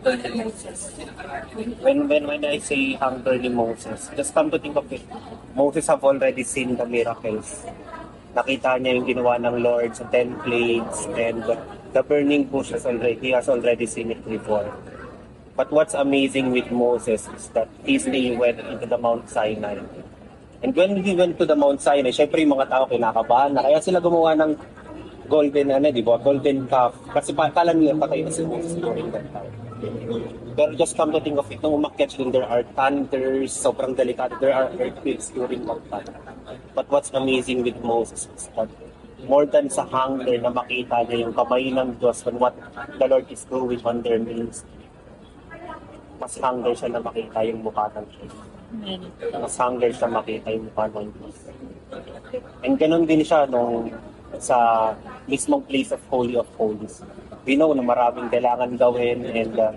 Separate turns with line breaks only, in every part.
When, when, when I say hunger ni Moses, just come to think of it, Moses have already seen the miracles. Nakita niya yung ginawa ng Lord sa ten plagues and the, burning bush has already, he has already seen it before. But what's amazing with Moses is that he still went into the Mount Sinai. And when he went to the Mount Sinai, syempre yung mga tao kinakabahan na. Kaya sila gumawa ng golden, ano, di ba? Golden calf. Kasi pa, kala nila patay na si Moses during that time. Pero just come to think of it, nung umakyat siya, there are thunders, sobrang delikado, there are earthquakes during time. But what's amazing with Moses is that more than sa hunger na makita niya yung kamay ng Diyos on what the Lord is doing on their ministry, mas hunger siya na makita yung mukha ng Diyos. Mas hunger siya makita yung mukha ng Diyos. And ganun din siya nung sa mismong place of Holy of Holies. We know na maraming kailangan gawin and uh,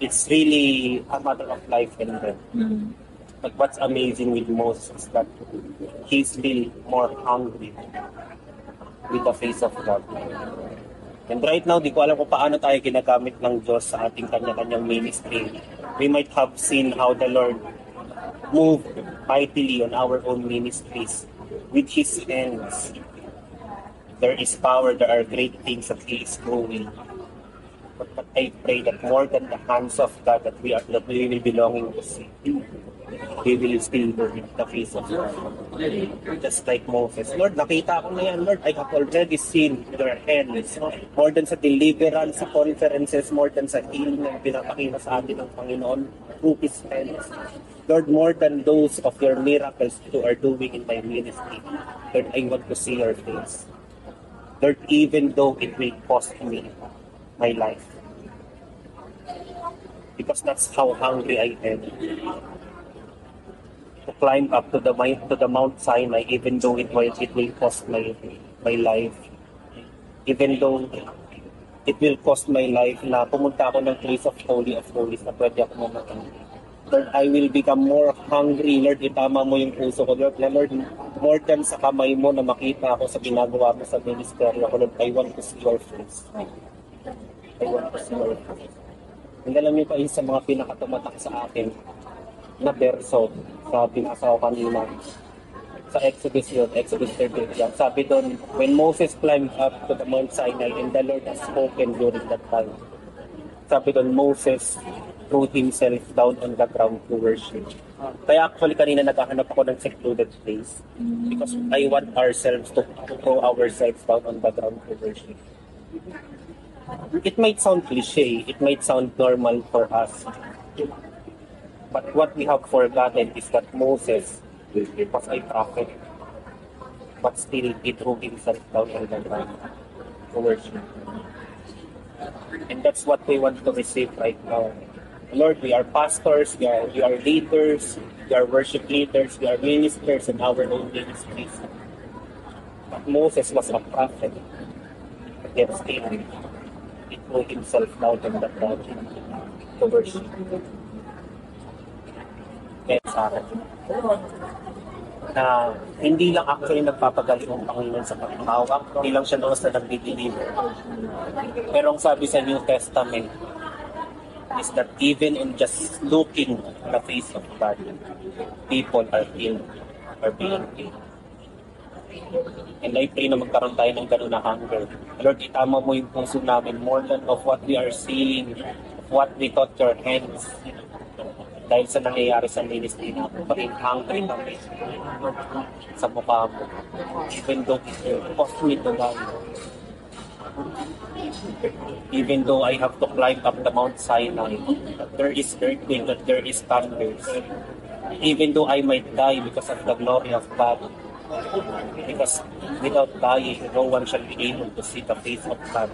it's really a matter of life and death. But what's amazing with Moses is that he's still more hungry with the face of God. And right now, di ko alam kung paano tayo ginagamit ng Diyos sa ating kanya-kanyang ministry. We might have seen how the Lord moved mightily on our own ministries with His hands. There is power, there are great things that He is doing. But, but I pray that more than the hands of God that we are that we will be longing to see, we will still work the face of God. Just like Moses. Lord, nakita ko na yan, Lord. I have already seen your hands. More than sa deliverance, sa conferences, more than sa healing na pinapakita sa atin ng Panginoon through His hands. Lord, more than those of your miracles you are doing in my ministry, Lord, I want to see your face. Lord, even though it will cost me my life. Because that's how hungry I am. To climb up to the to the Mount Sinai, even though it will it will cost my my life. Even though it will cost my life na pumunta ako ng place of holy of holies na pwede ako mamatay. Lord, I will become more hungry. Lord, itama mo yung puso ko. Lord, Lord, more than sa kamay mo na makita ako sa ginagawa mo sa ministeryo ko. Lord, I want to see your face. I want to see your face. And alam niyo pa, isa sa mga pinakatumatak sa akin na verso sa binasa ko kanina sa Exodus yun, Exodus 30. Yan. Sabi doon, when Moses climbed up to the Mount Sinai and the Lord has spoken during that time. Sabi doon, Moses threw himself down on the ground to worship. Kaya actually kanina naghahanap ako ng secluded place because I want ourselves to, to throw ourselves down on the ground to worship. It might sound cliche, it might sound normal for us. But what we have forgotten is that Moses was a prophet, but still he threw himself down on the ground to worship. And that's what we want to receive right now. Lord, we are pastors, we are, we are leaders, we are worship leaders, we are ministers in our own ministries. But Moses was a prophet, yet still he threw himself down on the ground to worship. Kaya na hindi lang actually nagpapagaling ang Panginoon sa pagkakawak, hindi lang siya basta nag-deliver. Pero ang sabi sa New Testament is that even in just looking at the face of God, people are healed, are being healed. And I pray na magkaroon tayo ng ganun na hunger. Lord, itama mo yung puso namin more than of what we are seeing, of what we thought your hands. Dahil sa nangyayari sa ministry namin, maging hungry kami sa mukha mo. Even though it cost me to die. Even though I have to climb up the Mount Sinai, there is earthquake, that there is thunders. Even though I might die because of the glory of God, because without dying, no one shall be able to see the face of God.